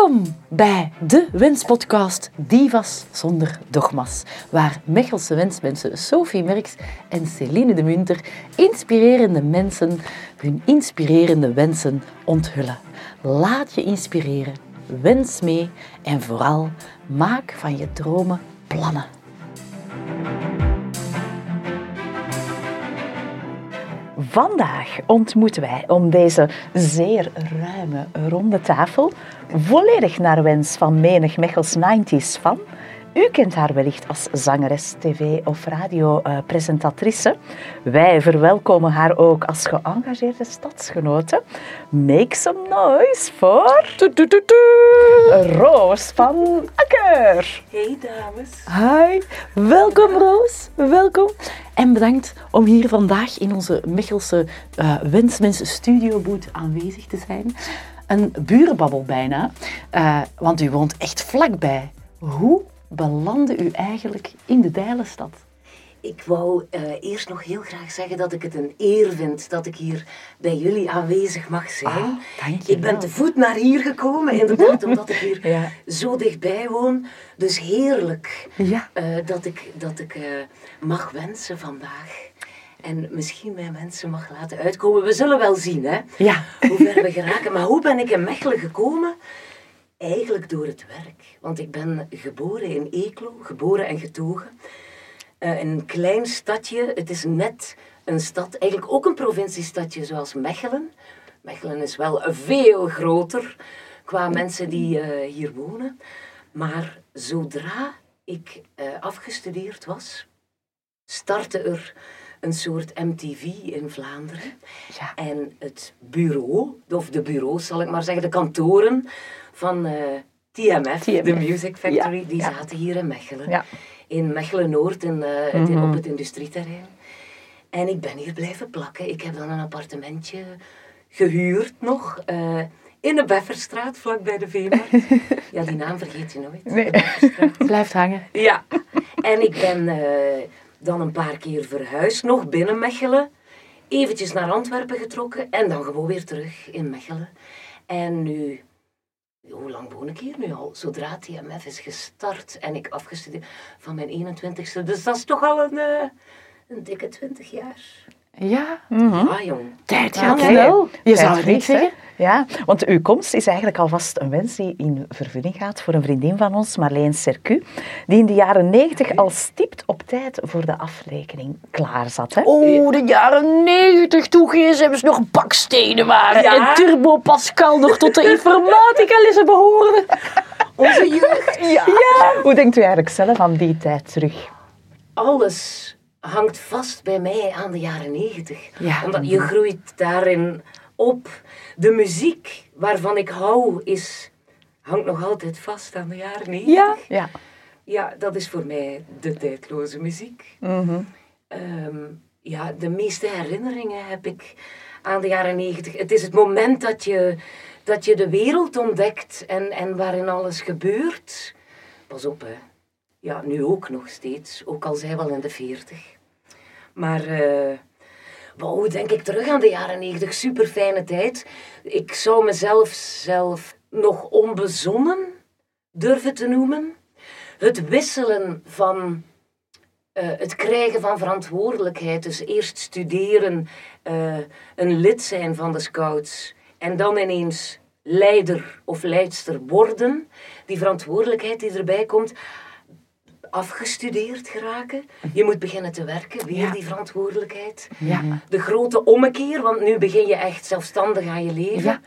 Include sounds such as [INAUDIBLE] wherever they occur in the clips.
Welkom bij de wenspodcast Divas zonder dogma's, waar Mechelse wensmensen Sophie Merks en Celine de Munter inspirerende mensen hun inspirerende wensen onthullen. Laat je inspireren, wens mee en vooral maak van je dromen plannen. Vandaag ontmoeten wij om deze zeer ruime ronde tafel, volledig naar wens van menig Mechels 90s fan. U kent haar wellicht als zangeres, tv- of radiopresentatrice. Wij verwelkomen haar ook als geëngageerde stadsgenote. Make some noise voor... Roos van Akker. Hey dames. Hi, welkom Roos, welkom. En bedankt om hier vandaag in onze Mechelse uh, Wensmens studioboot aanwezig te zijn. Een burenbabbel bijna, uh, want u woont echt vlakbij. Hoe belandde u eigenlijk in de Dijlenstad? Ik wou uh, eerst nog heel graag zeggen dat ik het een eer vind dat ik hier bij jullie aanwezig mag zijn. Ah, dank je ik ben te voet naar hier gekomen, inderdaad, [LAUGHS] omdat ik hier Ja. zo dichtbij woon. Dus heerlijk Ja. eh, dat ik, dat ik eh, mag wensen vandaag. En misschien mijn mensen mag laten uitkomen. We zullen wel zien, hè? Ja. Hoe ver we geraken. Maar hoe ben ik in Mechelen gekomen? Eigenlijk door het werk. Want ik ben geboren in Eeklo, geboren en getogen. Eh, een klein stadje. Het is net een stad, eigenlijk ook een provinciestadje zoals Mechelen. Mechelen is wel veel groter qua mensen die eh, hier wonen. Maar zodra ik eh, afgestudeerd was, startte er een soort MTV in Vlaanderen. Ja. En het bureau, of de bureaus zal ik maar zeggen, de kantoren van eh, TMF, de. Music Factory, Ja, die ja. zaten hier in Mechelen. Ja. In Mechelen-Noord, in, eh, Mhm. op het industrieterrein. En ik ben hier blijven plakken. Ik heb dan een appartementje gehuurd nog. eh, in de Befferstraat, vlakbij de Veemarkt. [LAUGHS] ja, die naam vergeet je nooit. Nee. Blijft hangen. Ja, en ik ben dan een paar keer verhuisd, nog binnen Mechelen. Eventjes naar Antwerpen getrokken en dan gewoon weer terug in Mechelen. En nu, hoe lang woon ik hier nu al? Zodra TMF is gestart en ik afgestudeerd van mijn 21ste. Dus dat is toch al een, eh, een dikke 20 jaar. Ja. Ah, jong. Tijd Ah, gaat snel. Je zou het niet zeggen. Ja, want uw komst is eigenlijk alvast een wens die in vervulling gaat voor een vriendin van ons, Marleen Sercu, die in de jaren negentig al stipt op tijd voor de afrekening klaar zat. Hè? Oh, de jaren negentig, toen gsm's nog bakstenen waren Ja. en Turbo Pascal nog tot de informatica-lessen behoorden. Onze jeugd. Ja. Hoe denkt u eigenlijk zelf aan die tijd terug? alles hangt vast bij mij aan de jaren negentig. Ja. Omdat je groeit daarin op. De muziek waarvan ik hou is, hangt nog altijd vast aan de jaren negentig. Ja. Ja. Ja, dat is voor mij de tijdloze muziek. Mhm. Ehm, ja, de meeste herinneringen heb ik aan de jaren negentig. Het is het moment dat je, dat je de wereld ontdekt en, en waarin alles gebeurt. Pas op, hè. Ja, nu ook nog steeds, ook al zijn we al in de veertig. Maar, eh wow, denk ik terug aan de jaren negentig. Super fijne tijd. Ik zou mezelf zelf nog onbezonnen durven te noemen. Het wisselen van eh, het krijgen van verantwoordelijkheid. Dus eerst studeren, eh, een lid zijn van de scouts en dan ineens leider of leidster worden. Die verantwoordelijkheid die erbij komt, afgestudeerd geraken. Je moet beginnen te werken, weer Ja. die verantwoordelijkheid. Ja. De grote ommekeer, want nu begin je echt zelfstandig aan je leven. Ja.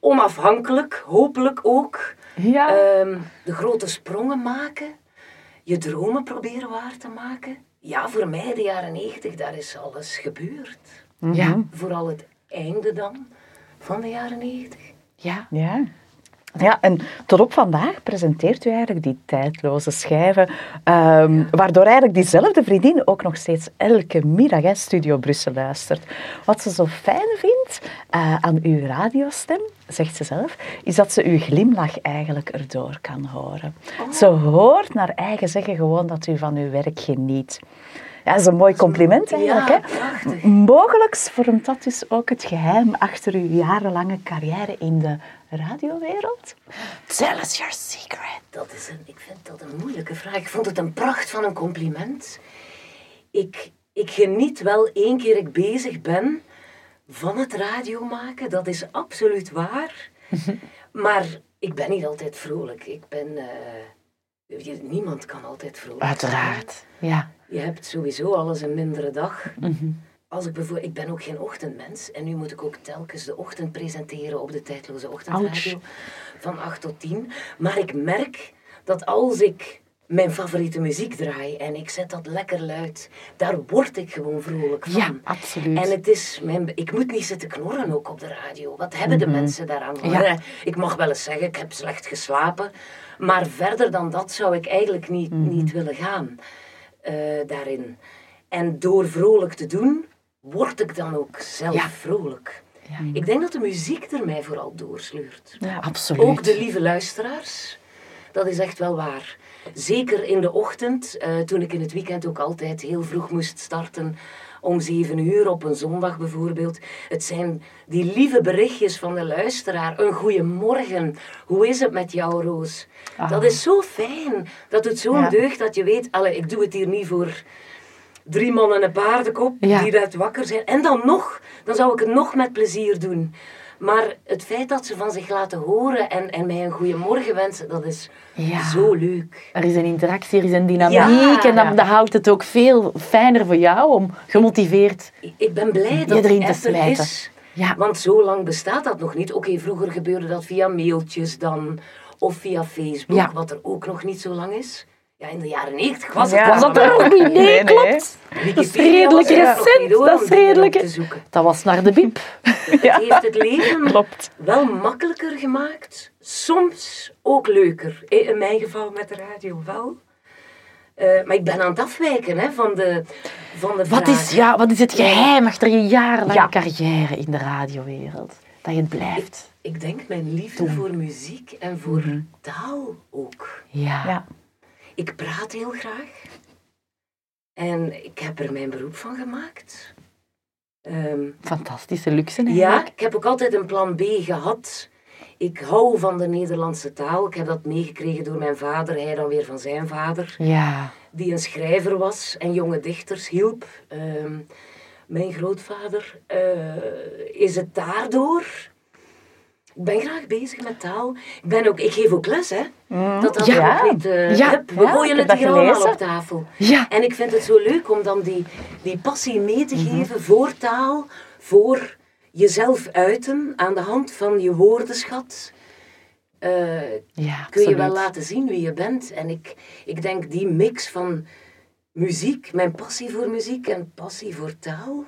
Onafhankelijk, hopelijk ook. Ja. Ehm, de grote sprongen maken. Je dromen proberen waar te maken. Ja, voor mij de jaren negentig, daar is alles gebeurd. ja. Vooral het einde dan van de jaren negentig. Ja. Ja. Ja, en tot op vandaag presenteert u eigenlijk die tijdloze schijven, ehm, waardoor eigenlijk diezelfde vriendin ook nog steeds elke middag Studio Brussel luistert. Wat ze zo fijn vindt eh, aan uw radiostem, zegt ze zelf, is dat ze uw glimlach eigenlijk erdoor kan horen. Ze hoort naar eigen zeggen gewoon dat u van uw werk geniet. Ja, dat is een mooi compliment eigenlijk. Ja, hè? prachtig. Mogelijk vormt dat dus ook het geheim achter uw jarenlange carrière in de radiowereld? Tell us your secret. Dat is een, ik vind dat een moeilijke vraag. Ik vond het een pracht van een compliment. Ik, ik geniet wel één keer ik bezig ben van het radio maken. Dat is absoluut waar. [LAUGHS] maar ik ben niet altijd vrolijk. Ik ben... eh, je- niemand kan altijd vrolijk zijn. Uiteraard. Ja. Je hebt sowieso alles een mindere dag. Mhm. Als ik bijvoorbeeld, ik ben ook geen ochtendmens en nu moet ik ook telkens de ochtend presenteren op de tijdloze ochtendradio Ouch. van 8 tot 10. Maar ik merk dat als ik mijn favoriete muziek draai en ik zet dat lekker luid, daar word ik gewoon vrolijk van. Ja, absoluut. En het is mijn, ik moet niet zitten knorren ook op de radio. Wat hebben de mensen daaraan? Mhm. Ja. Ik mag wel eens zeggen, ik heb slecht geslapen. Maar verder dan dat zou ik eigenlijk niet, Mhm. niet willen gaan eh, daarin. En door vrolijk te doen, word ik dan ook zelf Ja. vrolijk. Ja. Ik denk dat de muziek er mij vooral doorsleurt. Ja. Absoluut. Ook de lieve luisteraars. Dat is echt wel waar. Zeker in de ochtend, eh, toen ik in het weekend ook altijd heel vroeg moest starten. Om zeven uur op een zondag bijvoorbeeld. Het zijn die lieve berichtjes van de luisteraar. Een goeiemorgen. Hoe is het met jou, Roos? Dat is zo fijn. Dat doet zo'n Ja. deugd dat je weet, alle, ik doe het hier niet voor drie man en een paardenkop Ja. die net wakker zijn. En dan nog, dan zou ik het nog met plezier doen. Maar het feit dat ze van zich laten horen en, en mij een goede morgen wensen, dat is Ja. zo leuk. Er is een interactie, er is een dynamiek Ja. en dat, Ja. dat houdt het ook veel fijner voor jou om gemotiveerd... Ik- Ik ben blij dat Iedereen te smijten. is. Ja. Want zo lang bestaat dat nog niet. Oké, vroeger gebeurde dat via mailtjes dan, of via Facebook, wat er ook nog niet zo lang is. Ja, in de jaren 90 was Ja. het Was dat er nog niet? Nee, klopt. Dat is redelijk recent, dat is redelijk- te zoeken. Dat was naar de bib. [LAUGHS] Het heeft het leven Klopt. wel makkelijker gemaakt. Soms ook leuker. I- In mijn geval met de radio wel. Eh, maar ik ben aan het afwijken hè, van de, van de Wat vraag. is, ja, wat is het geheim achter je jarenlange Ja. carrière in de radiowereld? Dat je het blijft. Ik denk mijn liefde voor muziek en voor taal ook. Ja. Ja. Ik praat heel graag. En ik heb er mijn beroep van gemaakt. Ehm, Fantastische luxe ja, eigenlijk. ik heb ook altijd een plan B gehad. Ik hou van de Nederlandse taal. Ik heb dat meegekregen door mijn vader, hij dan weer van zijn vader. Ja. die een schrijver was en jonge dichters hielp. Ehm, mijn grootvader. eh, is het daardoor? Ik ben graag bezig met taal. Ik, ben ook, ik geef ook les, hè. Dat had Ja. ook niet. eh, Ja. we gooien het hier allemaal op tafel. Ja. En ik vind het zo leuk om dan die, die passie mee te geven voor taal, voor jezelf uiten aan de hand van je woordenschat. Ja, kun je wel laten zien wie je bent. En ik, ik denk die mix van muziek, mijn passie voor muziek en passie voor taal.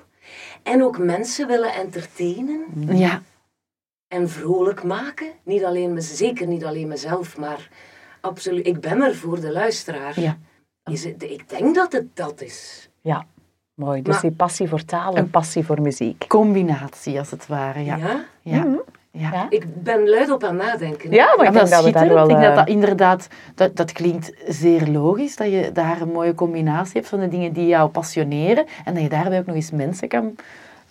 En ook mensen willen entertainen Ja. En vrolijk maken. Niet alleen, zeker niet alleen mezelf, maar absoluut. Ik ben er voor de luisteraar. Ja. Is het, ik denk dat het dat is. Ja, mooi. Dus Maar- die passie voor taal en passie voor muziek. Combinatie, als het ware. Ja. Ja? Ja. Mhm. Ja. Ik ben luid op aan nadenken. Ja, maar ik dat denk dat we daar schitterend. wel... ik denk dat eh, dat inderdaad, dat, dat klinkt zeer logisch, dat je daar een mooie combinatie hebt van de dingen die jou passioneren en dat je daarbij ook nog eens mensen kan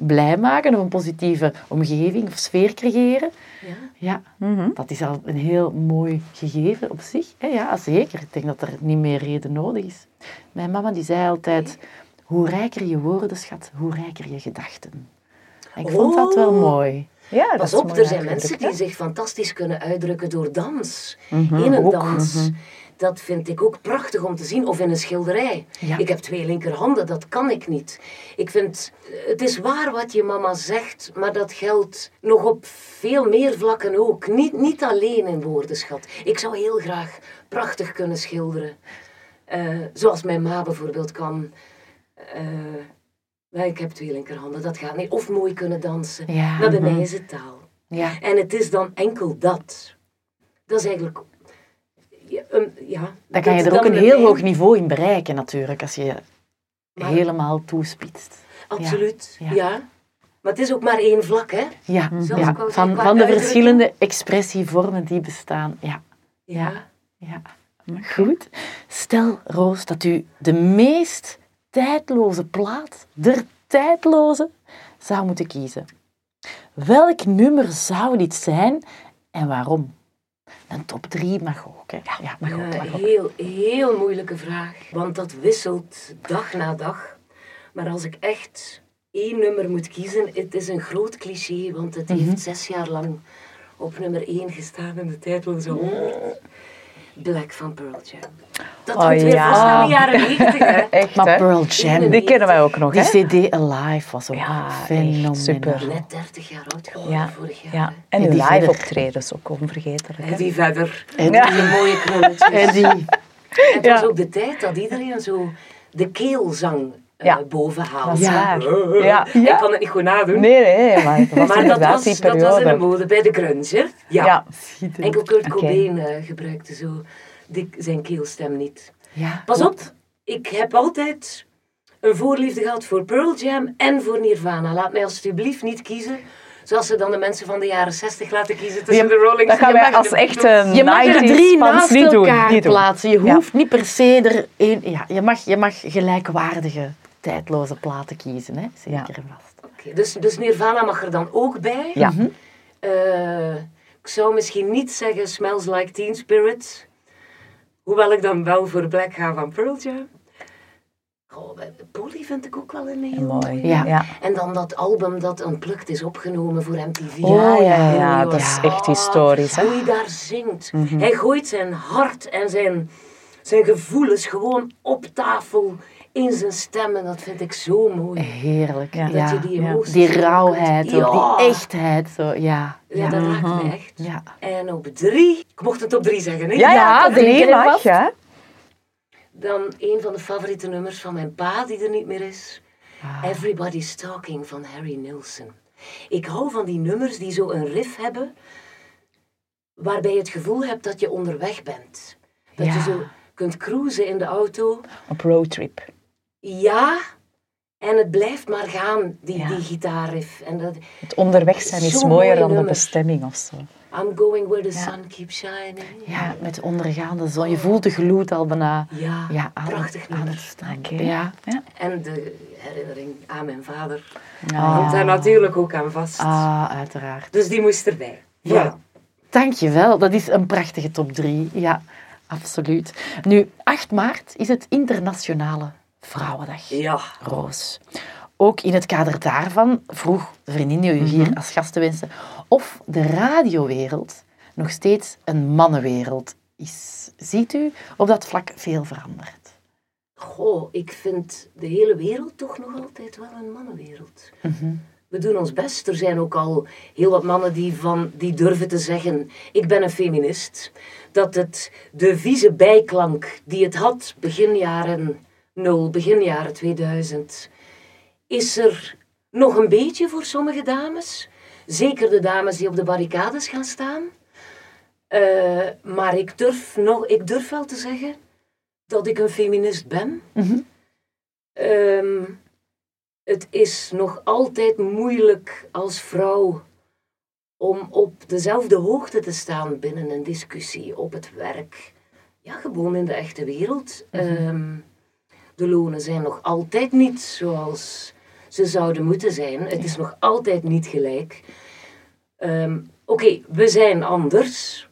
blij maken of een positieve omgeving of sfeer creëren. Ja. Ja, mhm. dat is al een heel mooi gegeven op zich. hè. Ja, zeker. Ik denk dat er niet meer reden nodig is. Mijn mama die zei altijd, hoe rijker je woordenschat, hoe rijker je gedachten. En ik vond dat wel Oh. mooi. Ja, dat Pas op, mooi er zijn mensen die zich fantastisch kunnen uitdrukken door dans. Mhm, in een ook. dans. Dat vind ik ook prachtig om te zien. Of in een schilderij. Ja. Ik heb twee linkerhanden, dat kan ik niet. Ik vind, het is waar wat je mama zegt, maar dat geldt nog op veel meer vlakken ook. Niet, niet alleen in woordenschat. Ik zou heel graag prachtig kunnen schilderen. Eh, zoals mijn ma bijvoorbeeld kan. Nou, ik heb twee linkerhanden, dat gaat niet. Of mooi kunnen dansen. Ja, maar bij mhm. mij is het taal. Ja, En het is dan enkel dat. Dat is eigenlijk... Een- ja, dan kan je er ook een heel hoog niveau in bereiken natuurlijk, als je Maar- helemaal toespitst. Absoluut, Ja. ja. Maar het is ook maar één vlak, hè. Ja, Van, van de verschillende expressievormen die bestaan. Ja, Ja. ja. Goed. Stel, Roos, dat u de meest tijdloze plaat, der tijdloze, zou moeten kiezen. Welk nummer zou dit zijn En waarom? Een top 3 mag ook, hè? Ja, mag ook. heel, heel moeilijke vraag. Want dat wisselt dag na dag. Maar als ik echt één nummer moet kiezen, het is een groot cliché, want het Mhm. heeft zes jaar lang op nummer één gestaan in de tijdloze honderd. Black van Pearl Jam. Dat Oh, komt weer ja. vast naar de jaren negentig, hè. [LAUGHS] Echt, Maar hè? Pearl Jam, Die kennen wij ook nog, die hè? CD Alive was ook Ja, fenomenaal. super. Net 30 jaar oud geworden Ja, vorig jaar. ja. En En die live verder. optredens ook onvergetelijk. En die verder. En Die mooie knulletjes. En die, het was ook de tijd dat iedereen zo de keelzang eh, Ja. boven haalt. Is Ja. Ik kan het niet goed nadoen. Nee, nee, maar het was maar dat was, die dat was in de mode bij de grunge, hè? Ja. Ja. Enkel Kurt Oké. Cobain eh, gebruikte zo die, zijn keelstem niet. ja, Pas op, ik heb altijd een voorliefde gehad voor Pearl Jam en voor Nirvana. Laat mij alsjeblieft niet kiezen zoals ze dan de mensen van de jaren 60 laten kiezen tussen de Rolling Dat gaan Stones wij en als de echte. Je mag er 90s drie naast niet doen. elkaar niet doen. plaatsen. Je Ja. hoeft niet per se er één... Ja, je, mag, je mag gelijkwaardige, tijdloze platen kiezen, hè? Zeker en vast. Oké, dus, dus Nirvana mag er dan ook bij. Ja. Eh, ik zou misschien niet zeggen Smells Like Teen Spirit. Hoewel ik dan wel voor Black ga van Pearl Jam. Goh, bij- Polly vind ik ook wel een heel Mooi. Ja. Ja. En dan dat album dat Unplugged is opgenomen voor MTV. Ja, ja, ja, dat is echt historisch, hè? Hoe hij daar zingt. Hij gooit zijn hart en zijn, zijn gevoelens gewoon op tafel in zijn stem. En dat vind ik zo mooi. Heerlijk. Ja. Ja. Dat je die emoties Die rauwheid, ook, die echtheid. Zo, ja. Ja, dat raakt me echt. Ja. En op drie, ik mocht het op drie zeggen, hè? Ja, drie mag, ja. Dan een van de favoriete nummers van mijn pa, die er niet meer is. Ah. Everybody's Talking van Harry Nilsson. Ik hou van die nummers die zo een riff hebben, waarbij je het gevoel hebt dat je onderweg bent. Dat je zo kunt cruisen in de auto. Op roadtrip. Ja, en het blijft maar gaan, die, Ja. die gitaarriff. En dat, Het onderweg zijn is mooier mooi dan de bestemming of zo. I'm going where the Ja. sun keeps shining. ja, met de ondergaande zon. Je voelt de gloed al bijna Ja, ja, aan, prachtig aan het. Ja. Ja. En de herinnering aan mijn vader Ah. komt daar natuurlijk ook aan vast. Ah, uiteraard. Dus die moest erbij. Ja. Dankjewel, dat is een prachtige top 3. Ja, absoluut. Nu, 8 maart is het Internationale Vrouwendag. Ja. Roos. Ook in het kader daarvan vroeg de vriendin die u hier Mhm. als gast te wensen of de radiowereld nog steeds een mannenwereld is. Ziet u op dat vlak veel veranderd? Goh, ik vind de hele wereld toch nog altijd wel een mannenwereld. We doen ons best. Er zijn ook al heel wat mannen die, van, die durven te zeggen: Ik ben een feminist. Dat het de vieze bijklank die het had begin jaren 0, begin jaren 2000, is er nog een beetje voor sommige dames. Zeker de dames die op de barricades gaan staan. Eh, maar ik durf, nog, ik durf wel te zeggen dat ik een feminist ben. Ehm, het is nog altijd moeilijk als vrouw om op dezelfde hoogte te staan binnen een discussie op het werk. Ja, gewoon in de echte wereld. Ehm, de lonen zijn nog altijd niet zoals ze zouden moeten zijn. Het is nog altijd niet gelijk. Ehm, Oké, we zijn anders.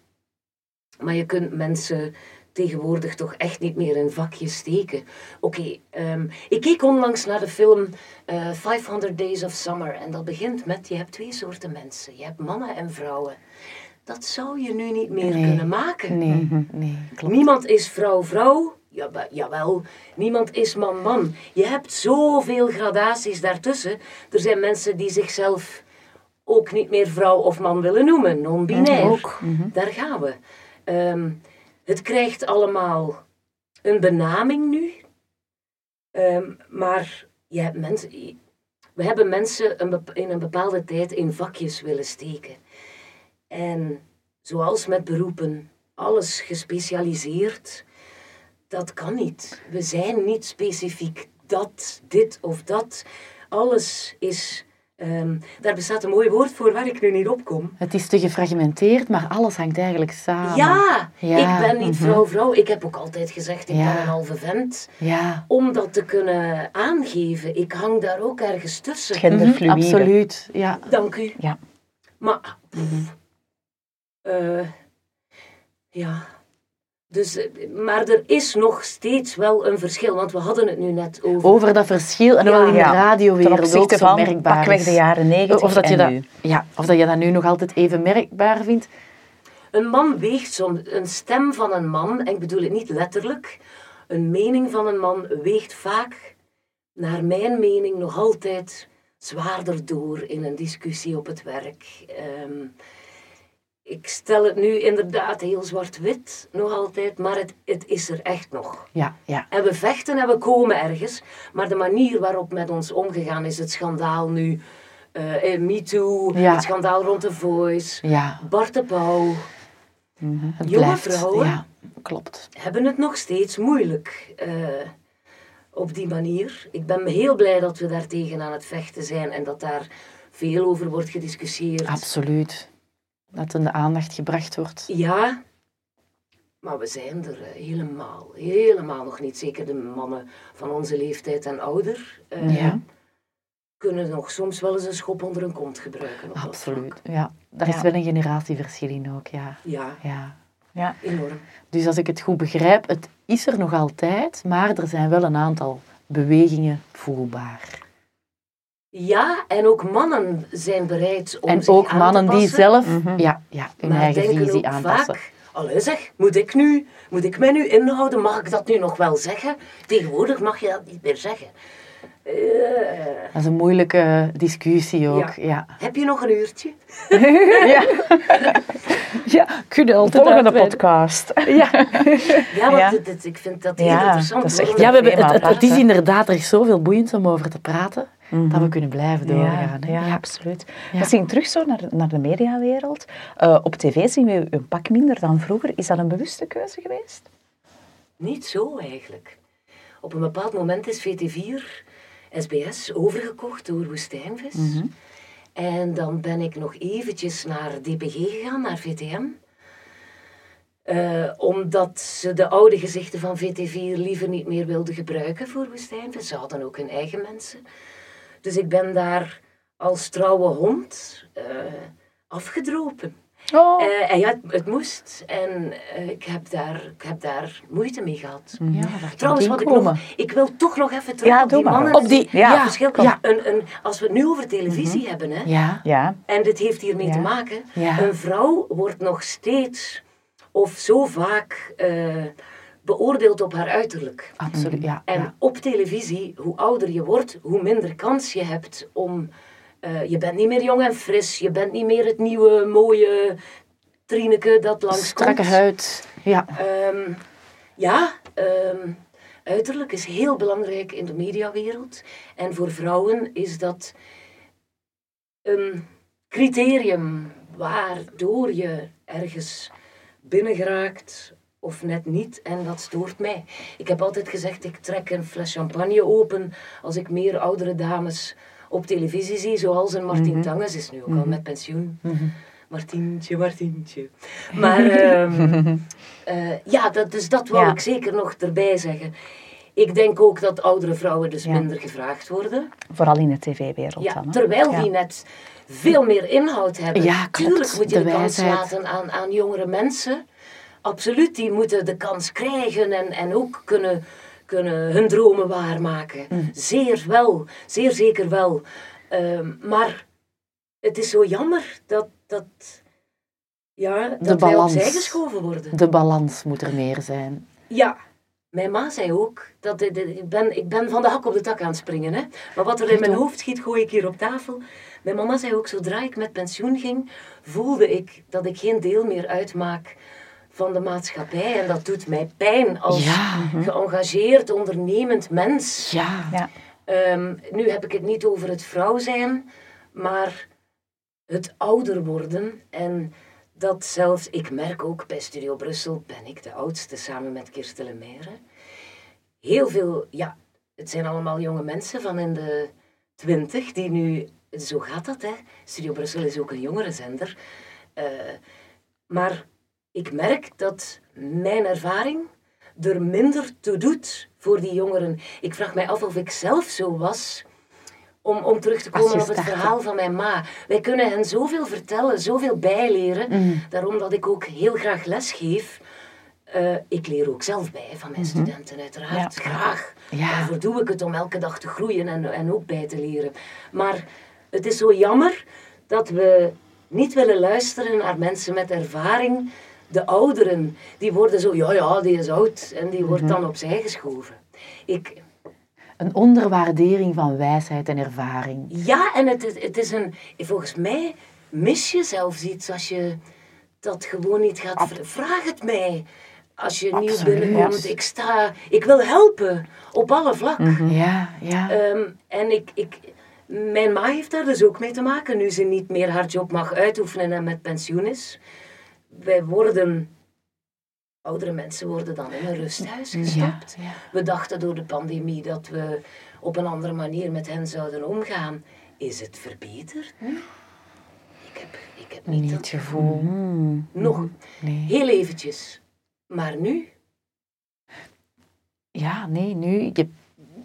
Maar je kunt mensen tegenwoordig toch echt niet meer in vakjes steken. Oké, ehm, ik keek onlangs naar de film eh 500 Days of Summer. En dat begint met, je hebt twee soorten mensen. Je hebt mannen en vrouwen. Dat zou je nu niet meer Nee. kunnen maken. Nee, nee, klopt. Niemand is vrouw-vrouw. Ja, jawel, niemand is man-man. Je hebt zoveel gradaties daartussen. Er zijn mensen die zichzelf ook niet meer vrouw of man willen noemen, non-binair. Ook. Daar gaan we. Ehm, het krijgt allemaal een benaming nu. Ehm, maar je hebt mensen, we hebben mensen een in een bepaalde tijd in vakjes willen steken. En zoals met beroepen, alles gespecialiseerd, dat kan niet. We zijn niet specifiek dat, dit of dat. Alles is. ehm, daar bestaat een mooi woord voor waar ik nu niet op kom. Het is te gefragmenteerd, maar alles hangt eigenlijk samen. Ja, Ja, ik ben niet mhm. vrouw-vrouw. Ik heb ook altijd gezegd, ik Ja. ben een halve vent. Ja, Om dat te kunnen aangeven, ik hang daar ook ergens tussen. Genderfluïde. absoluut. Ja. Dank u. Ja. Maar pff, Eh, ja. Dus, eh, maar er is nog steeds wel een verschil, want we hadden het nu net over. Over dat verschil en wel in de radiowereld ook zo merkbaar pakweg de jaren negentig Of dat, je en dat, nu. ja, of dat je dat nu nog altijd even merkbaar vindt. Een man weegt soms, een stem van een man, en ik bedoel het niet letterlijk, een mening van een man weegt vaak, naar mijn mening, nog altijd zwaarder door in een discussie op het werk. Ehm, ik stel het nu inderdaad heel zwart-wit, nog altijd, maar het, het is er echt nog. Ja, ja. En we vechten en we komen ergens, maar de manier waarop met ons omgegaan is, het schandaal nu, eh, MeToo, Ja. het schandaal rond The Voice, Ja, Bart de Pauw, het Jonge blijft. vrouwen? Ja, klopt. hebben het nog steeds moeilijk eh, op die manier. Ik ben heel blij dat we daar tegen aan het vechten zijn en dat daar veel over wordt gediscussieerd. Absoluut. Dat in de aandacht gebracht wordt. Ja, maar we zijn er helemaal, helemaal nog niet. Zeker de mannen van onze leeftijd en ouder eh, Ja. kunnen nog soms wel eens een schop onder hun kont gebruiken. Absoluut. Ja, daar is wel een generatieverschil in ook. Ja. Ja, Ja. Ja. enorm. Dus als ik het goed begrijp, het is er nog altijd, maar er zijn wel een aantal bewegingen voelbaar. Ja, en ook mannen zijn bereid om en zich ook aan te mannen die passen. zelf Mhm. ja, ja, hun Maar eigen denken visie ook aanpassen. Vaak, allee zeg, moet ik, nu, moet ik mij nu inhouden? Mag ik dat nu nog wel zeggen? Tegenwoordig mag je dat niet meer zeggen. Eh, Dat is een moeilijke discussie ook. Ja. Ja, heb je nog een uurtje? [LAUGHS] Ja. [LAUGHS] ja. kun je altijd Volgende podcast. [LAUGHS] Ja. Ja, want dit- ik vind dat heel Ja, interessant. dat is hoor. echt ja, we hebben, het, het, het is inderdaad, er is zoveel boeiends om over te praten, dat we Mhm. kunnen blijven doorgaan. ja, absoluut. Ja. We zien terug zo naar, naar de mediawereld. Eh, op tv zien we een pak minder dan vroeger. Is dat een bewuste keuze geweest? Niet zo eigenlijk. Op een bepaald moment is VT4 SBS overgekocht door Woestijnvis. Mhm. En dan ben ik nog eventjes naar DPG gegaan, naar VTM. Eh, omdat ze de oude gezichten van VT4 liever niet meer wilden gebruiken voor Woestijnvis. Ze hadden ook hun eigen mensen. Dus ik ben daar als trouwe hond eh, afgedropen. Oh. Eh, en ja, het, het moest. En eh, ik, heb daar, ik heb daar moeite mee gehad. Ja, daar kan Trouwens, wat ik nog... Ik wil toch nog even terug Ja, op die mannen. Op die- Ja. Het verschil. ja. Een, een, als we het nu over televisie hebben, hè, Ja, Ja. en dit heeft hiermee Ja. te maken. Ja. Een vrouw wordt nog steeds, of zo vaak, beoordeeld op haar uiterlijk. absoluut. Ja, En ja. op televisie, hoe ouder je wordt, hoe minder kans je hebt om... eh, je bent niet meer jong en fris, je bent niet meer het nieuwe, mooie Trineke dat langs Strakke huid. Ja. Ehm, ja, ehm, uiterlijk is heel belangrijk in de mediawereld. En voor vrouwen is dat een criterium waardoor je ergens binnengeraakt of net niet. En dat stoort mij. Ik heb altijd gezegd, ik trek een fles champagne open als ik meer oudere dames op televisie zie, zoals een Martien Tanges is nu ook al met pensioen. Martientje, Martientje. Maar ehm, [LAUGHS] eh, ja, dat, dus dat wil Ja. ik zeker nog erbij zeggen. Ik denk ook dat oudere vrouwen dus Ja. minder gevraagd worden. Vooral in de tv-wereld Ja, dan. hè? terwijl die net veel meer inhoud hebben. Ja, klopt. Tuurlijk moet je de, De kans laten aan, aan jongere mensen. Absoluut, die moeten de kans krijgen en, en ook kunnen, kunnen hun dromen waarmaken. Mm. Zeer wel, zeer zeker wel. Ehm, maar het is zo jammer dat, dat, ja, dat balans. opzij geschoven worden. De balans moet er meer zijn. Ja, mijn ma zei ook dat ik, ben, ik ben van de hak op de tak aan het springen. Hè? Maar wat er in mijn hoofd schiet, gooi ik hier op tafel. Mijn mama zei ook, zodra ik met pensioen ging, voelde ik dat ik geen deel meer uitmaak van de maatschappij. En dat doet mij pijn als Ja. geëngageerd, ondernemend mens. Ja. Ja. Ehm, nu heb ik het niet over het vrouw zijn, maar het ouder worden. En dat zelfs, ik merk ook bij Studio Brussel, ben ik de oudste samen met Kirsten Lemaire. Heel veel, ja, het zijn allemaal jonge mensen van in de twintig die nu, zo gaat dat hè. Studio Brussel is ook een jongerenzender. Eh maar ik merk dat mijn ervaring er minder toe doet voor die jongeren. Ik vraag mij af of ik zelf zo was om, om terug te komen op het verhaal van mijn ma. Wij kunnen hen zoveel vertellen, zoveel bijleren. Mhm. Daarom dat ik ook heel graag les geef. Eh, ik leer ook zelf bij van mijn studenten, uiteraard. Ja. Graag. Mhm. Ja. Daarvoor doe ik het om elke dag te groeien en, en ook bij te leren. Maar het is zo jammer dat we niet willen luisteren naar mensen met ervaring. De ouderen, die worden zo, ja, ja, die is oud. En die Mhm. wordt dan opzij geschoven. Ik, Een onderwaardering van wijsheid en ervaring. ja, en het, is- het is een... Volgens mij mis je zelfs iets als je dat gewoon niet gaat... vra- Vraag het mij. Als je nieuw binnenkomt. Ik sta... Ik wil helpen. Op alle vlakken. Ja, ja. Ehm, en ik, ik, mijn ma heeft daar dus ook mee te maken, nu ze niet meer haar job mag uitoefenen en met pensioen is. Wij worden, oudere mensen worden dan in een rusthuis gestopt. ja. We dachten door de pandemie dat we op een andere manier met hen zouden omgaan. Is het verbeterd? Ik heb, ik heb niet, Niet dat het gevoel. Nog Nee. heel eventjes. Maar nu? Ja, nee, nu, ik, heb,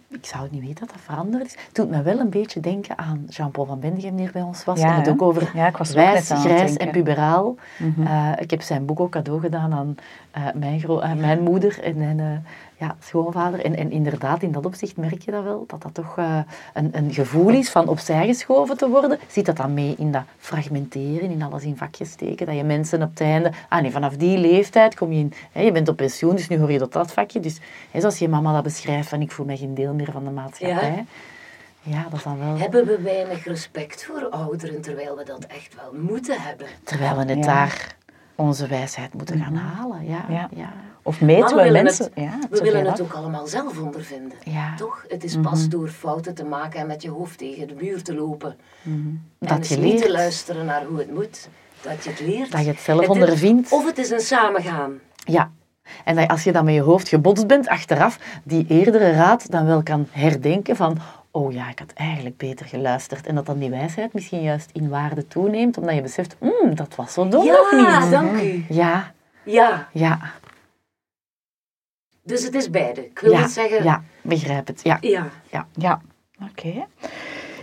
ik zou niet weten dat dat veranderd is. Het doet me wel een beetje denken aan Jean-Paul van Bendegem, die er bij ons was. Ja, en het ook over Ja, ik was ook wijs, grijs en puberaal. Eh, ik heb zijn boek ook cadeau gedaan aan eh, mijn, eh, mijn moeder en mijn ja, schoonvader. En, en inderdaad, in dat opzicht merk je dat wel, dat dat toch een, een gevoel is van opzij geschoven te worden. Ziet dat dan mee in dat fragmenteren, in alles in vakjes steken, dat je mensen op het einde... Ah nee, vanaf die leeftijd kom je in... Hè, je bent op pensioen, dus nu hoor je tot dat vakje. Dus hè, zoals je mama dat beschrijft, van ik voel me geen deel meer van de maatschappij. Ja, dat is dan wel... Hebben we weinig respect voor ouderen, terwijl we dat echt wel moeten hebben? Terwijl we net Ja. daar onze wijsheid moeten gaan halen. Ja, Ja. ja. Of meten we mensen... het, ja, we willen het ook allemaal zelf ondervinden. Ja. Toch? Het is pas door fouten te maken en met je hoofd tegen de muur te lopen. En Dat dus je niet te leert. luisteren naar hoe het moet. Dat je het leert. Dat je het zelf ondervindt. Of het is een samengaan. Ja. En dat, als je dan met je hoofd gebotst bent, achteraf die eerdere raad dan wel kan herdenken van oh ja, ik had eigenlijk beter geluisterd. En dat dan die wijsheid misschien juist in waarde toeneemt, omdat je beseft, "Mm, dat was zo dom nog Ja, niet. dank u. Ja, Ja, ja, dus het is beide. Ik wil ja, niet zeggen... ja, begrijp het. Ja, Ja. Ja, oké.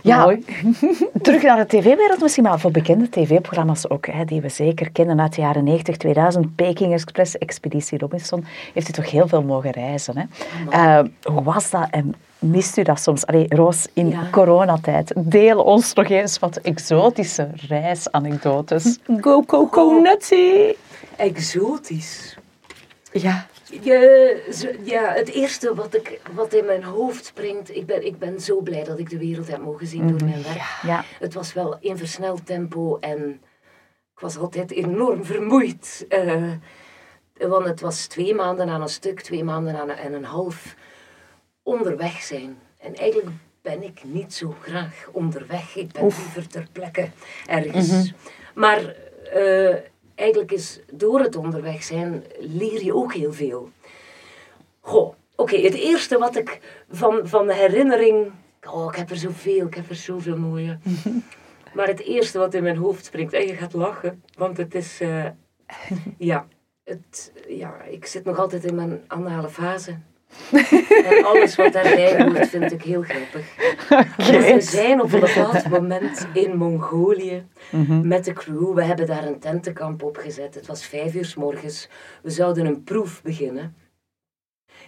Ja, Mooi. [LAUGHS] terug naar de tv-wereld misschien, maar voor bekende tv-programma's ook, hè, die we zeker kennen uit de jaren 90, 2000, Peking Express, Expeditie Robinson, heeft u toch heel veel mogen reizen. Hè? Eh, hoe was dat en mist u dat soms? Allee, Roos, in Ja. coronatijd, deel ons nog eens wat exotische reisanekdotes. Go, go, go, nutty. Exotisch. Ja, Je, ja, het eerste wat, ik, wat in mijn hoofd springt, ik ben, ik ben zo blij dat ik de wereld heb mogen zien door mijn werk. Ja, Het was wel in versneld tempo en ik was altijd enorm vermoeid. eh, want het was twee maanden aan een stuk, twee maanden aan een, en een half onderweg zijn. En eigenlijk ben ik niet zo graag onderweg. Ik ben liever ter plekke ergens. Maar eh, eigenlijk is door het onderweg zijn leer je ook heel veel. Goh, oké, het eerste wat ik van, van de herinnering... Oh, ik heb er zoveel, ik heb er zoveel mooie. [LAUGHS] Maar het eerste wat in mijn hoofd springt, en je gaat lachen, want het is... eh, [LAUGHS] ja, het, ja, ik zit nog altijd in mijn anale fase. En alles wat daarbij hoort vind ik heel grappig. We zijn op een bepaald moment in Mongolië met de crew. We hebben daar een tentenkamp opgezet. Het was vijf uur s morgens. We zouden een proef beginnen.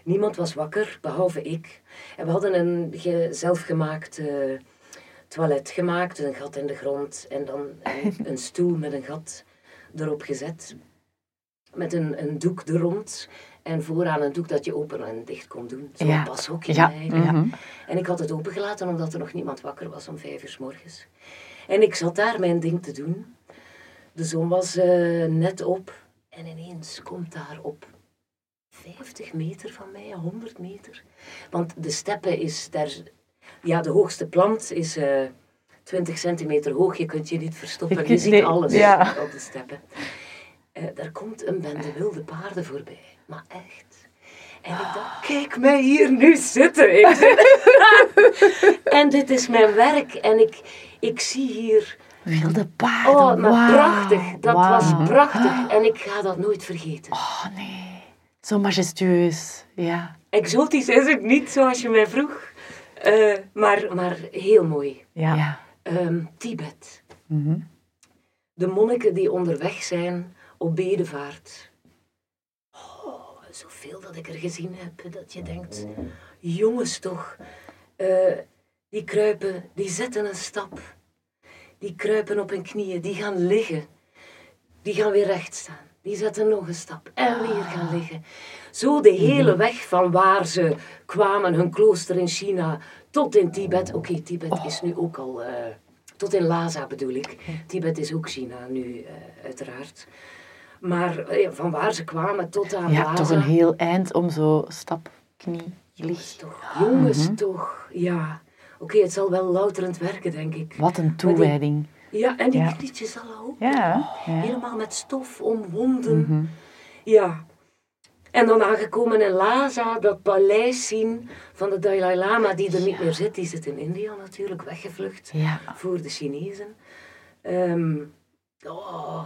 Niemand was wakker, behalve ik. En we hadden een ge- zelfgemaakt toilet gemaakt, een gat in de grond en dan een, een stoel met een gat erop gezet. Met een, een doek er rond en vooraan een doek dat je open en dicht kon doen. Zo'n Ja. pashokje Ja. eigenlijk. Mhm. En ik had het opengelaten omdat er nog niemand wakker was om vijf uur s morgens. En ik zat daar mijn ding te doen. De zon was eh, net op en ineens komt daar op 50 meter van mij, 100 meter. Want de steppe is daar, ja, de hoogste plant is eh 20 centimeter hoog. Je kunt je niet verstoppen. Je ziet Nee, alles ja. op de steppen. Eh, daar komt een bende wilde paarden voorbij. Maar echt. En ik dacht, kijk mij hier nu zitten. Ik [LAUGHS] zit- en dit is mijn werk. En ik, ik zie hier... wilde paarden. Oh, maar prachtig. Dat was prachtig. En ik ga dat nooit vergeten. Oh nee, zo majestueus. Ja. Exotisch is het niet, zoals je mij vroeg. Eh, maar, maar heel mooi. Ja. Ja. Ehm, Tibet. Mhm. De monniken die onderweg zijn op bedevaart. Oh, zoveel dat ik er gezien heb, dat je denkt, jongens toch, eh, die kruipen, die zetten een stap. Die kruipen op hun knieën, die gaan liggen. Die gaan weer recht staan. Die zetten nog een stap en weer gaan liggen. Zo de hele weg van waar ze kwamen, hun klooster in China, tot in Tibet. Oké, Tibet is nu ook al... eh, tot in Lhasa bedoel ik. Tibet is ook China nu, eh, uiteraard. Maar eh, van waar ze kwamen tot aan Ja, toch een heel eind om zo stap, knie, licht. Toch, jongens toch, ja. Oké, het zal wel louterend werken, denk ik. Wat een toewijding. Ja, en die Ja. knietjes al ook. Ja, ja. Helemaal met stof omwonden. Ja. En dan aangekomen in Lhasa, dat paleis zien van de Dalai Lama, die er niet meer zit. Die zit in India natuurlijk, weggevlucht Ja. voor de Chinezen. Ehm, oh,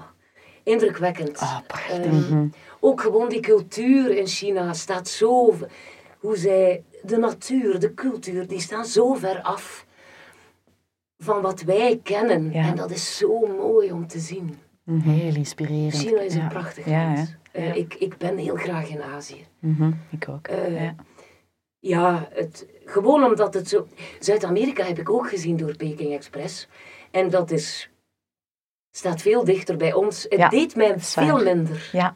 indrukwekkend. Ah, prachtig. Ehm, Ook gewoon die cultuur in China staat zo... Hoe zij... De natuur, de cultuur, die staan zo ver af van wat wij kennen. Ja. En dat is zo mooi om te zien. Heel inspirerend. China is Ja. een prachtig land. Eh, ik, ik ben heel graag in Azië. Mhm, Ik ook. Eh, ja. Ja, het, gewoon omdat het zo... Zuid-Amerika heb ik ook gezien door Peking Express. En dat is... Staat veel dichter bij ons. Het Ja, deed mij veel minder. Ja,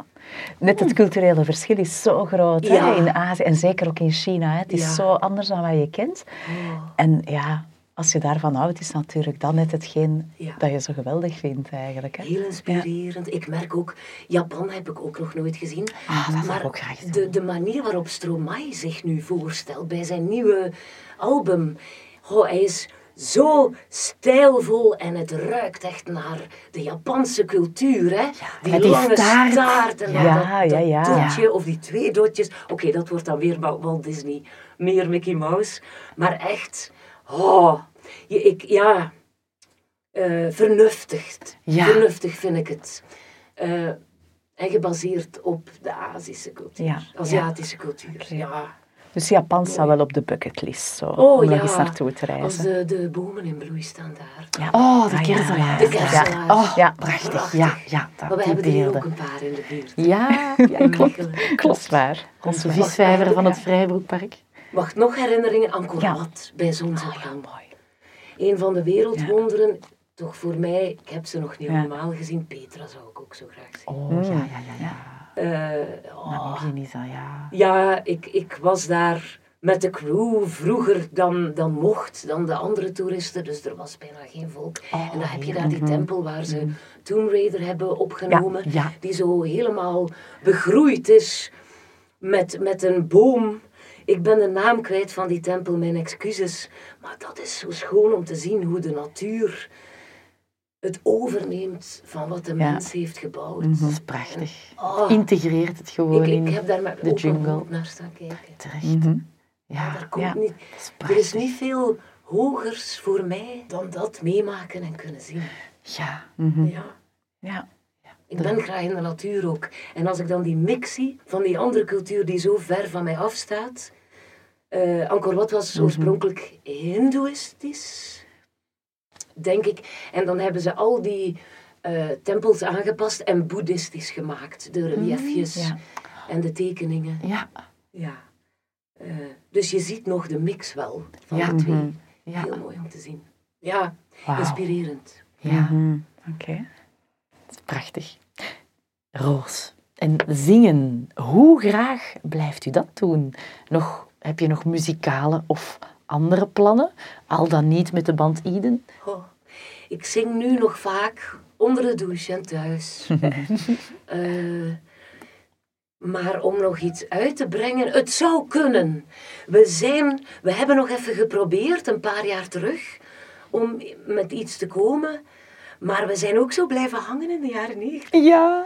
net het culturele verschil is zo groot hè, in Azië en zeker ook in China. Hè. Het is Ja. zo anders dan wat je kent. Oh, En ja, als je daarvan houdt, is natuurlijk dan net hetgeen Ja. dat je zo geweldig vindt eigenlijk. Hè. heel inspirerend. Ik merk ook... Japan heb ik ook nog nooit gezien. Ah, dat maar ook graag de, de manier waarop Stromae zich nu voorstelt bij zijn nieuwe album... Oh, hij is zo stijlvol en het ruikt echt naar de Japanse cultuur. Hè? die lange staart. staart en Ja, dat, dat ja. dotje of die twee dotjes. Oké, dat wordt dan weer Wa- Walt Disney, meer Mickey Mouse. Maar echt, oh, je, ik, ja, eh vernuftigd. Ja. Vernuftig vind ik het. Eh, en gebaseerd op de Azische cultuur, Ja, Aziatische cultuur. Ja. Dus Japan staat wel op de bucketlist, zo, Oh om ja, nog eens naartoe te als reizen. de, de bomen in bloei staan daar. Ja. Oh, de Ah, ja, kerselaars. De kerselaars. Oh, Ja. prachtig. Ja, ja, dat, Maar we hebben er ook een paar in de buurt. Ja, [LAUGHS] ja klopt. Waar. Onze visvijver van het Vrijbroekpark. Wacht, nog herinneringen aan Ja. Wat bij zonsopgang. Mooi. Een van de wereldwonderen, toch voor mij, ik heb ze nog niet Ja. allemaal gezien. Petra zou ik ook zo graag zien. Oh, ja, ja, ja. ja. Eh, oh, dat, ja. Ja, ik, ik was daar met de crew vroeger dan, dan mocht, dan de andere toeristen. Dus er was bijna geen volk. Oh, en dan heb je daar die tempel waar ze Tomb Raider hebben opgenomen. Ja. Die zo helemaal begroeid is met, met een boom. Ik ben de naam kwijt van die tempel, mijn excuses. Maar dat is zo schoon om te zien hoe de natuur het overneemt van wat de Ja. mens heeft gebouwd. Dat is prachtig. Oh, Integreert het gewoon ik, in ik heb daar met de jungle. naar staan kijken. terecht. Mhm. Ja, Daar komt Ja. niet, dat is er is niet veel hogers voor mij dan dat meemaken en kunnen zien. Ja, Mhm. Ja. Ja. Ik ben graag in de natuur ook. En als ik dan die mix zie van die andere cultuur die zo ver van mij afstaat. eh Angkor Wat was Mhm. oorspronkelijk hindoeïstisch, denk ik. En dan hebben ze al die eh, tempels aangepast en boeddhistisch gemaakt. De reliefjes Ja. en de tekeningen. ja, Ja. Eh, dus je ziet nog de mix wel van Ja. de twee. Mhm. ja. Heel mooi om te zien. Ja, inspirerend. Ja, Mhm. Oké. prachtig. Roos. En zingen, hoe graag blijft u dat doen? Nog, heb je nog muzikale of andere plannen? Al dan niet met de band Eden? Oh, ik zing nu nog vaak onder de douche en thuis. [LAUGHS] Eh, maar om nog iets uit te brengen, het zou kunnen. We, zijn, we hebben nog even geprobeerd, een paar jaar terug, om met iets te komen. Maar we zijn ook zo blijven hangen in de jaren negentig. Ja.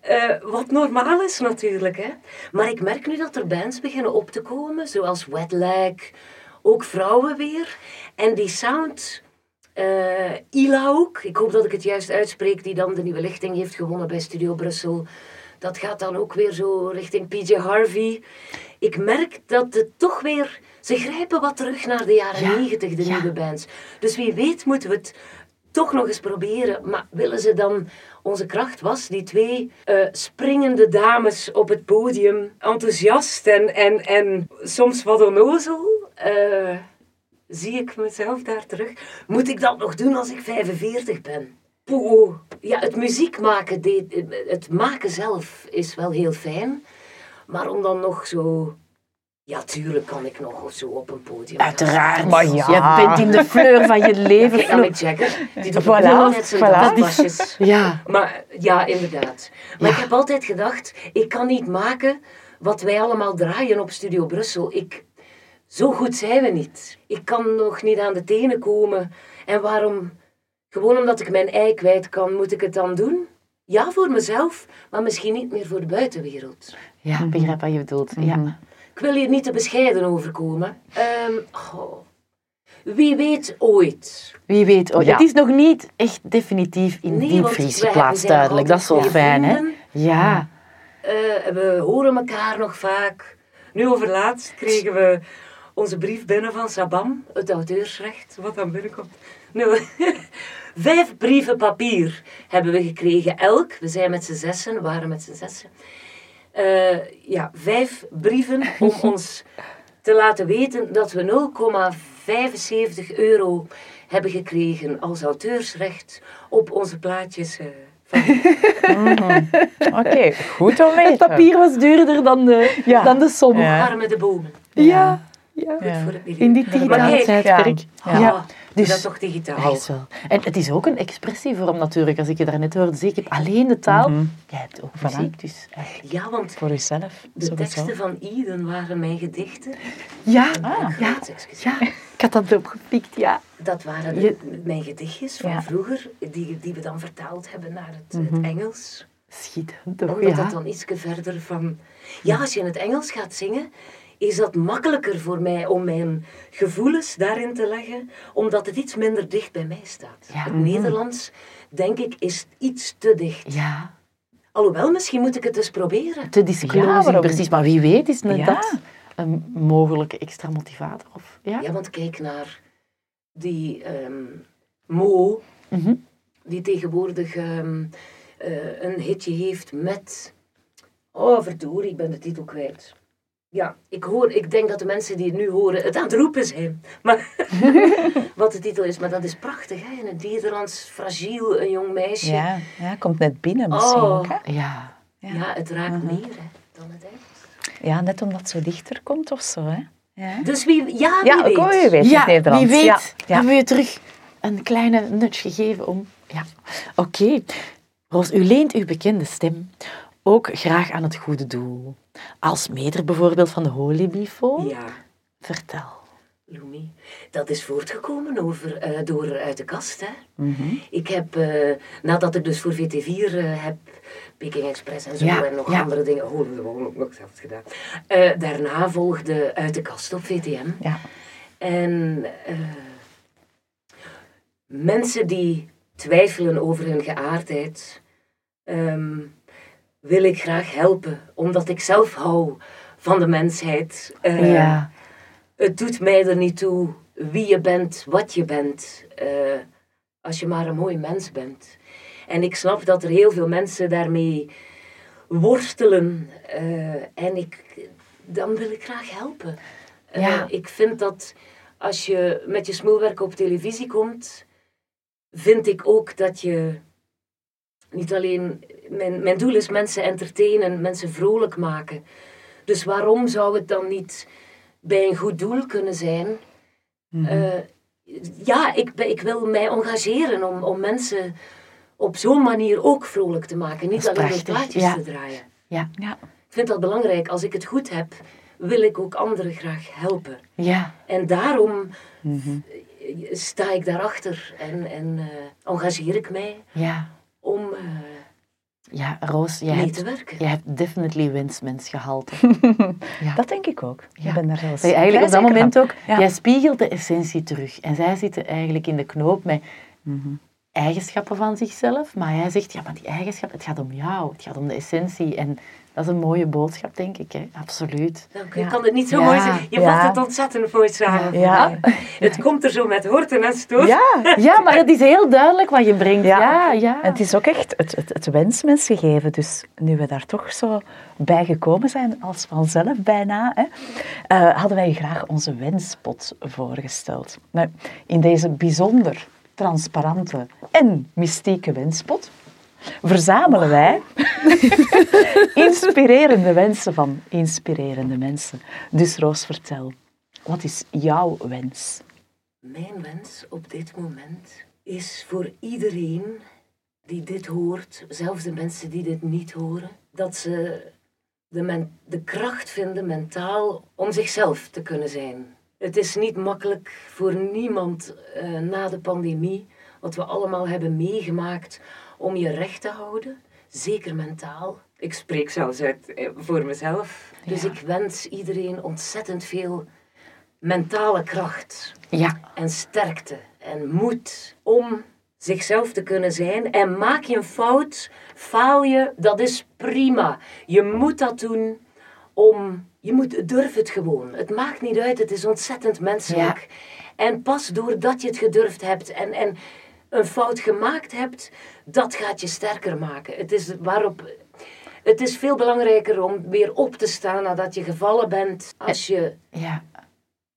Eh, wat normaal is natuurlijk. Hè? Maar ik merk nu dat er bands beginnen op te komen, zoals Wet Leg, ook vrouwen weer. En die sound, eh, Ila ook, ik hoop dat ik het juist uitspreek, die dan de nieuwe lichting heeft gewonnen bij Studio Brussel. Dat gaat dan ook weer zo richting PJ Harvey. ik merk dat het toch weer... Ze grijpen wat terug naar de jaren Ja, negentig, de ja. nieuwe bands. Dus wie weet moeten we het toch nog eens proberen. Maar willen ze dan... Onze kracht was die twee eh, springende dames op het podium. Enthousiast en, en, en soms wat onnozel. Eh, zie ik mezelf daar terug. Moet ik dat nog doen als ik 45 ben? Poeh. Ja, het muziek maken, het maken zelf is wel heel fijn. Maar om dan nog zo... Ja, tuurlijk kan ik nog of zo op een podium. Uiteraard. Maar ja. Je bent in de fleur van je leven. Kijk Jagger. Die doet Voilà, net zijn voilà. Ja. Maar ja, inderdaad. Maar Ja. ik heb altijd gedacht, ik kan niet maken wat wij allemaal draaien op Studio Brussel. Ik, zo goed zijn we niet. Ik kan nog niet aan de tenen komen. En waarom? Gewoon omdat ik mijn ei kwijt kan, moet ik het dan doen? Ja, voor mezelf, maar misschien niet meer voor de buitenwereld. Ja, begrijp wat je bedoelt. Ja. Ik wil hier niet te bescheiden overkomen. Ehm, goh. Wie weet ooit. Wie weet. Ja. Het is nog niet echt definitief in Nee, die want Friese wij- we plaats zijn duidelijk. Dat is zo altijd fijn, hè? Ja. Eh, we horen elkaar nog vaak. Nu overlaatst kregen we onze brief binnen van Sabam, het auteursrecht, wat dan binnenkomt. Nou, [LAUGHS] vijf brieven papier hebben we gekregen, elk. We zijn met z'n zessen, we waren met z'n zessen. Eh, ja, vijf brieven om [LAUGHS] ons te laten weten dat we 0,75 euro hebben gekregen als auteursrecht op onze plaatjes. eh, van [LAUGHS] Oké, goed om weten. Het papier was duurder dan de, Ja. dan de som. Ja. De bomen. Ja. ja. Ja. Voor het milieu. In die digitale tijdperk. ja. Ja. Dus, Dus- dat is toch digitaal? Echt wel. En het is ook een expressievorm natuurlijk, als ik je daarnet hoorde. Ik heb alleen de taal, jij hebt ook muziek. Dus, Ja, want Voor uzelf. de sowieso. teksten van Eden waren mijn gedichten. ja, Ah. ja, ja, ik had dat opgepikt, ja. Dat waren de- Je- mijn gedichtjes van Ja. vroeger, die, die we dan vertaald hebben naar het, het Engels. Schitterend toch, Omdat ja. dat dan iets verder van... Ja, als je in het Engels gaat zingen, is dat makkelijker voor mij om mijn gevoelens daarin te leggen, omdat het iets minder dicht bij mij staat. Ja. Het Nederlands, denk ik, is iets te dicht. Ja, Alhoewel, misschien moet ik het eens proberen. te disclose, Ja, waarom- precies. Maar wie weet is net Ja. dat een mogelijke extra motivator. Of, ja? Ja, want kijk naar die ehm, Mo, Mhm. die tegenwoordig ehm, eh, een hitje heeft met... Oh, verdorie, ik ben de titel kwijt. Ja, ik, hoor, ik denk dat de mensen die het nu horen het aan het roepen zijn. Maar [LAUGHS] wat de titel is, maar dat is prachtig, hè? In het Nederlands, fragiel, een jong meisje. Ja, ja, komt net binnen misschien Oh. Hè? Ja. Ja, het raakt meer hè, dan het Engels. Ja, net omdat het zo dichter komt of zo. Hè? Ja, Dus wie, ja, wie ja weet. ook je weet ja, het Nederlands. wie weet hebben we je terug een kleine nudge gegeven om... Ja, oké. Roos, u leent uw bekende stem ook graag aan het goede doel. Als meter bijvoorbeeld van de Holy Bifo. Ja. Vertel. Loemi. Dat is voortgekomen over, eh, door Uit de Kast. Hè? Mhm. Ik heb, eh, nadat ik dus voor VT4 eh, heb, Peking Express en zo, Ja, en nog ja. andere dingen, oh, dat hebben we ook nog zelfs gedaan. Eh, daarna volgde Uit de Kast op VTM. Ja. En eh, mensen die twijfelen over hun geaardheid, ehm, wil ik graag helpen, omdat ik zelf hou van de mensheid. Eh, ja. het doet mij er niet toe wie je bent, wat je bent, eh, als je maar een mooi mens bent. En ik snap dat er heel veel mensen daarmee worstelen. eh, en ik, dan wil ik graag helpen. Ja. ik vind dat als je met je smoelwerk op televisie komt, vind ik ook dat je niet alleen. Mijn, mijn doel is mensen entertainen, mensen vrolijk maken. Dus waarom zou het dan niet bij een goed doel kunnen zijn? Eh, ja, ik, ik wil mij engageren om, om mensen op zo'n manier ook vrolijk te maken. Niet alleen hun prachtig, plaatjes ja. te draaien. Ja. Ja. Ik vind dat belangrijk. Als ik het goed heb, wil ik ook anderen graag helpen. Ja. En daarom eh, sta ik daarachter en, en eh, engageer ik mij Ja. om eh, Ja, Roos, jij hebt, jij hebt definitely wensmens gehalte. [LAUGHS] ja. Dat denk ik ook. Ja. Ik ben daar je eigenlijk op dat moment van. ook, Ja. jij spiegelt de essentie terug. En zij zitten eigenlijk in de knoop met, eigenschappen van zichzelf. Maar hij zegt, ja, maar die eigenschappen, het gaat om jou. Het gaat om de essentie. En dat is een mooie boodschap, denk ik. Hè? Absoluut. Dank Ja. Ik kan het niet zo Ja. mooi zeggen. Je Ja. vat het ontzettend mooi samen. Ja. Het komt er zo met horten en stoot. Ja, Ja, maar het is heel duidelijk wat je brengt. Ja. Ja, ja. En het is ook echt het, het, het wensmens gegeven. Dus nu we daar toch zo bij gekomen zijn, als vanzelf bijna, hè, eh, hadden wij graag onze wenspot voorgesteld. Nou, in deze bijzonder transparante en mystieke wenspot verzamelen wij [LAUGHS] inspirerende wensen van inspirerende mensen. Dus Roos, vertel, wat is jouw wens? Mijn wens op dit moment is voor iedereen die dit hoort, zelfs de mensen die dit niet horen, dat ze de, men- de kracht vinden mentaal om zichzelf te kunnen zijn. Het is niet makkelijk voor niemand eh, na de pandemie, wat we allemaal hebben meegemaakt, om je recht te houden, zeker mentaal. Ik spreek zelfs uit eh, voor mezelf. Dus ik wens iedereen ontzettend veel mentale kracht ja. en sterkte en moed om zichzelf te kunnen zijn. En maak je een fout, faal je, dat is prima. Je moet dat doen om, je moet durf het gewoon. Het maakt niet uit, het is ontzettend menselijk. En pas doordat je het gedurfd hebt en, en een fout gemaakt hebt, dat gaat je sterker maken. Het is waarop... Het is veel belangrijker om weer op te staan nadat je gevallen bent. Als je ja.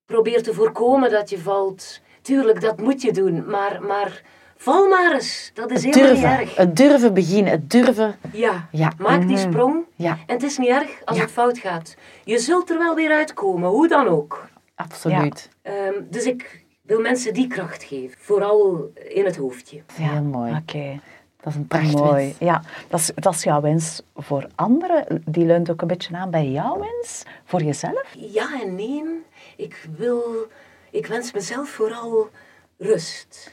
probeer te voorkomen dat je valt. Tuurlijk, dat moet je doen, maar, maar val maar eens. Dat is Het helemaal niet erg. Het durven beginnen. Het durven. Ja, Ja. maak die sprong. Ja, En het is niet erg als Ja. het fout gaat. Je zult er wel weer uitkomen, hoe dan ook. absoluut. Ehm, dus ik wil mensen die kracht geven. Vooral in het hoofdje. Heel mooi. Oké. Dat is een prachtwens. Mooi. Ja, dat is, dat is jouw wens voor anderen. Die leunt ook een beetje aan bij jouw wens voor jezelf. Ja en nee. Ik wil... Ik wens mezelf vooral rust.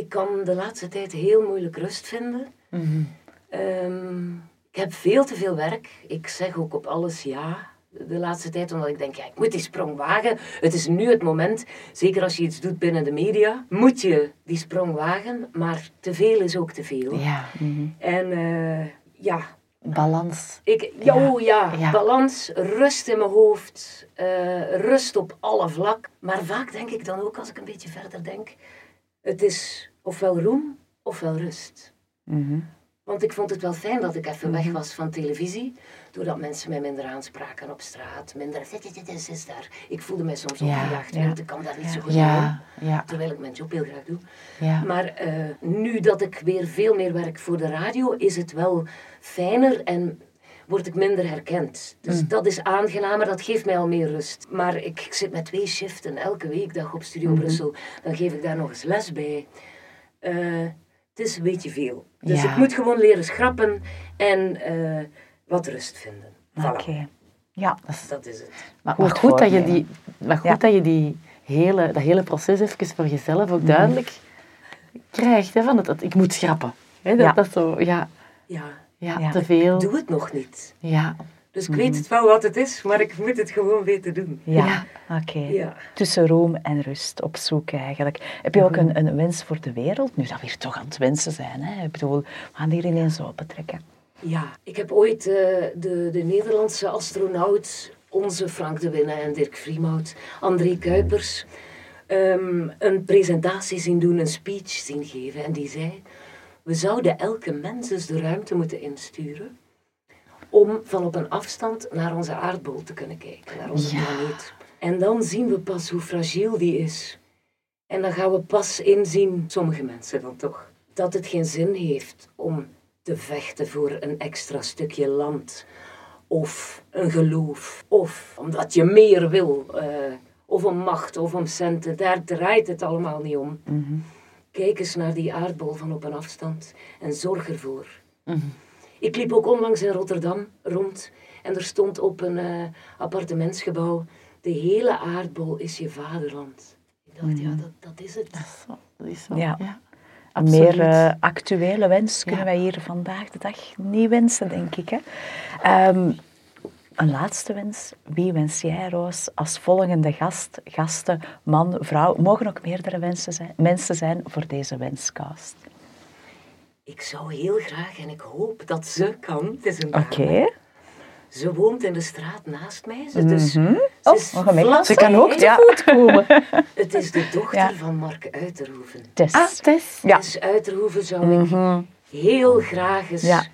Ik kan de laatste tijd heel moeilijk rust vinden. Mhm. Ehm, ik heb veel te veel werk. Ik zeg ook op alles ja de laatste tijd, omdat ik denk, ja, ik moet die sprong wagen. Het is nu het moment, zeker als je iets doet binnen de media, moet je die sprong wagen, maar te veel is ook te veel. Ja. En eh, ja, Balans. ik, ja, oh ja, ja. balans, rust in mijn hoofd, eh, rust op alle vlak. Maar vaak denk ik dan ook, als ik een beetje verder denk, het is ofwel roem ofwel rust. Want ik vond het wel fijn dat ik even weg was van televisie, doordat mensen mij minder aanspraken op straat, minder is, is daar. Ik voelde mij soms Ja, opgejaagd, ja. want ik kan dat niet zo goed doen, Ja, ja, terwijl ik mijn job heel graag doe. ja. Maar eh, nu dat ik weer veel meer werk voor de radio, is het wel fijner en word ik minder herkend. Dus dat is aangenamer, dat geeft mij al meer rust. Maar ik, ik zit met twee shiften elke weekdag op Studio Brussel. Dan geef ik daar nog eens les bij. Eh, het is een beetje veel. Dus Ja. ik moet gewoon leren schrappen en eh, wat rust vinden. Voilà, Oké. Ja, dat is het. Maar, Goed maar goed, dat je, die, maar goed Ja. dat je die hele, dat hele proces even voor jezelf ook duidelijk krijgt. Hè, van het, het- ik moet schrappen. Hè, dat, Ja. dat zo, ja, Ja, ja, Ja. te veel. doe het nog niet. Ja, Dus ik weet het wel wat het is, maar ik moet het gewoon weten doen. ja. oké. Ja. Tussen roem en rust op zoek eigenlijk. Heb je ook een, een wens voor de wereld? Nu dat we hier toch aan het wensen zijn. Hè? Ik bedoel, we gaan hier ineens opentrekken. Ja, ik heb ooit eh, de, de Nederlandse astronaut, onze Frank de Winne en Dirk Vriemhout, André Kuipers, ehm, een presentatie zien doen, een speech zien geven. En die zei, we zouden elke mens dus de ruimte moeten insturen om van op een afstand naar onze aardbol te kunnen kijken, naar onze Ja. planeet. En dan zien we pas hoe fragiel die is. En dan gaan we pas inzien, sommige mensen dan toch, dat het geen zin heeft om te vechten voor een extra stukje land. Of een geloof. Of omdat je meer wil. eh, of om macht of om centen. Daar draait het allemaal niet om. Kijk eens naar die aardbol van op een afstand en zorg ervoor. Ik liep ook onlangs in Rotterdam rond en er stond op een eh, appartementsgebouw: De hele aardbol is je vaderland. Ik dacht, ja, dat, dat is het. zo, dat is zo. Ja. Ja. Een meer eh, actuele wens kunnen Ja. wij hier vandaag de dag niet wensen, denk ik. Hè? Ehm, een laatste wens. Wie wens jij, Roos, als volgende gast, gasten, man, vrouw? Mogen ook meerdere wensen zijn, mensen zijn voor deze wenscast? Ik zou heel graag, en ik hoop dat ze kan, het is een Oké. dame. Ze woont in de straat naast mij. Ze, dus, Mhm. ze Oh, is nog een mail. vlak Ze kan ook te voet komen. [LAUGHS] Het is de dochter Ja. van Mark Uiterhoeven. Tess. Ah, Tess. Ja. Dus Uiterhoeven zou ik heel graag eens Ja.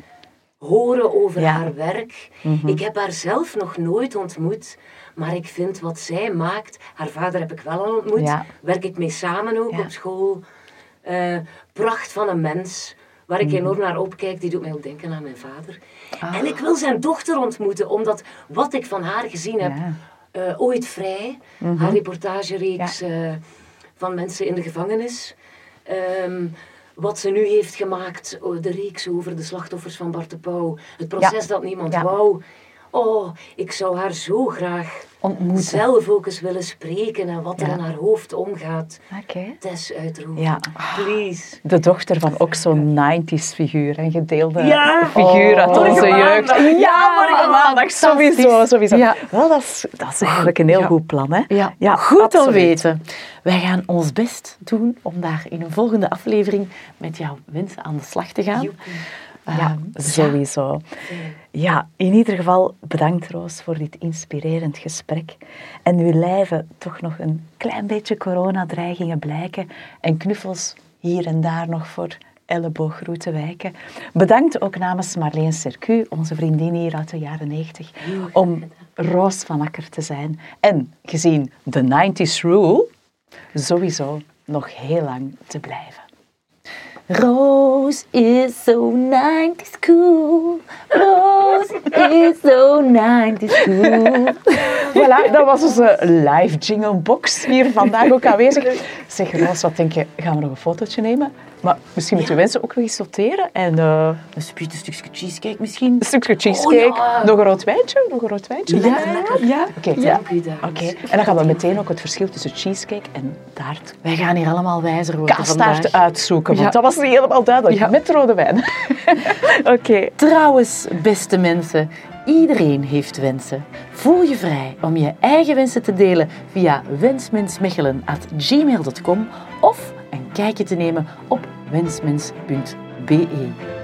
horen over Ja. haar werk. Ik heb haar zelf nog nooit ontmoet, maar ik vind wat zij maakt, haar vader heb ik wel al ontmoet, Ja. werk ik mee samen ook Ja. op school. Eh, pracht van een mens, waar ik enorm naar opkijk, die doet mij ook denken aan mijn vader. En ik wil zijn dochter ontmoeten, omdat wat ik van haar gezien heb, Ja. eh, ooit vrij, haar reportagereeks eh, van mensen in de gevangenis. Ehm, wat ze nu heeft gemaakt, oh, de reeks over de slachtoffers van Bart de Pauw. Het proces dat niemand wou. Oh, ik zou haar zo graag Ontmoeten. zelf ook eens willen spreken en wat er Ja. in haar hoofd omgaat. Oké. Tess uitroepen. Ja. Please. De dochter van ook zo'n 90s figuur, een gedeelde Ja. figuur uit Morgen onze jeugd. maandag. Ja, morgen maandag, sowieso. sowieso. Ja. Wel, dat is, dat is eigenlijk een heel Ja. goed plan, hè? Ja, goed om weten. Wij gaan ons best doen om daar in een volgende aflevering met jouw wensen aan de slag te gaan. Ja, Ehm, sowieso. Ja, in ieder geval bedankt Roos voor dit inspirerend gesprek. En nu lijven toch nog een klein beetje coronadreigingen blijken en knuffels hier en daar nog voor ellebooggroet te wijken. Bedankt ook namens Marleen Sercu, onze vriendin hier uit de jaren 90, om Roos van Akker te zijn. En gezien de 90s rule, sowieso nog heel lang te blijven. Rose is so 90s cool. Rose is so 90s cool. [LAUGHS] Voilà, dat was onze live jingle box hier vandaag ook aanwezig. [LAUGHS] Zeg Roos, wat denk je? Gaan we nog een fotootje nemen? Maar misschien moeten we mensen ook nog eens sorteren. En eh, Een een stukje cheesecake misschien. een stukje cheesecake. Oh, ja. Nog een rood wijntje? Nog een rood wijntje? Ja, ja. Oké, Ja. ja. Oké, en dan gaan we meteen ook het verschil tussen cheesecake en taart. Wij gaan hier allemaal wijzer worden Kaastaart uitzoeken, want dat was niet helemaal duidelijk. Met rode wijn. [LAUGHS] Oké. Trouwens, beste mensen, iedereen heeft wensen. Voel je vrij om je eigen wensen te delen via wensmensmechelen.gmail.com of kijkje te nemen op wensmens.be.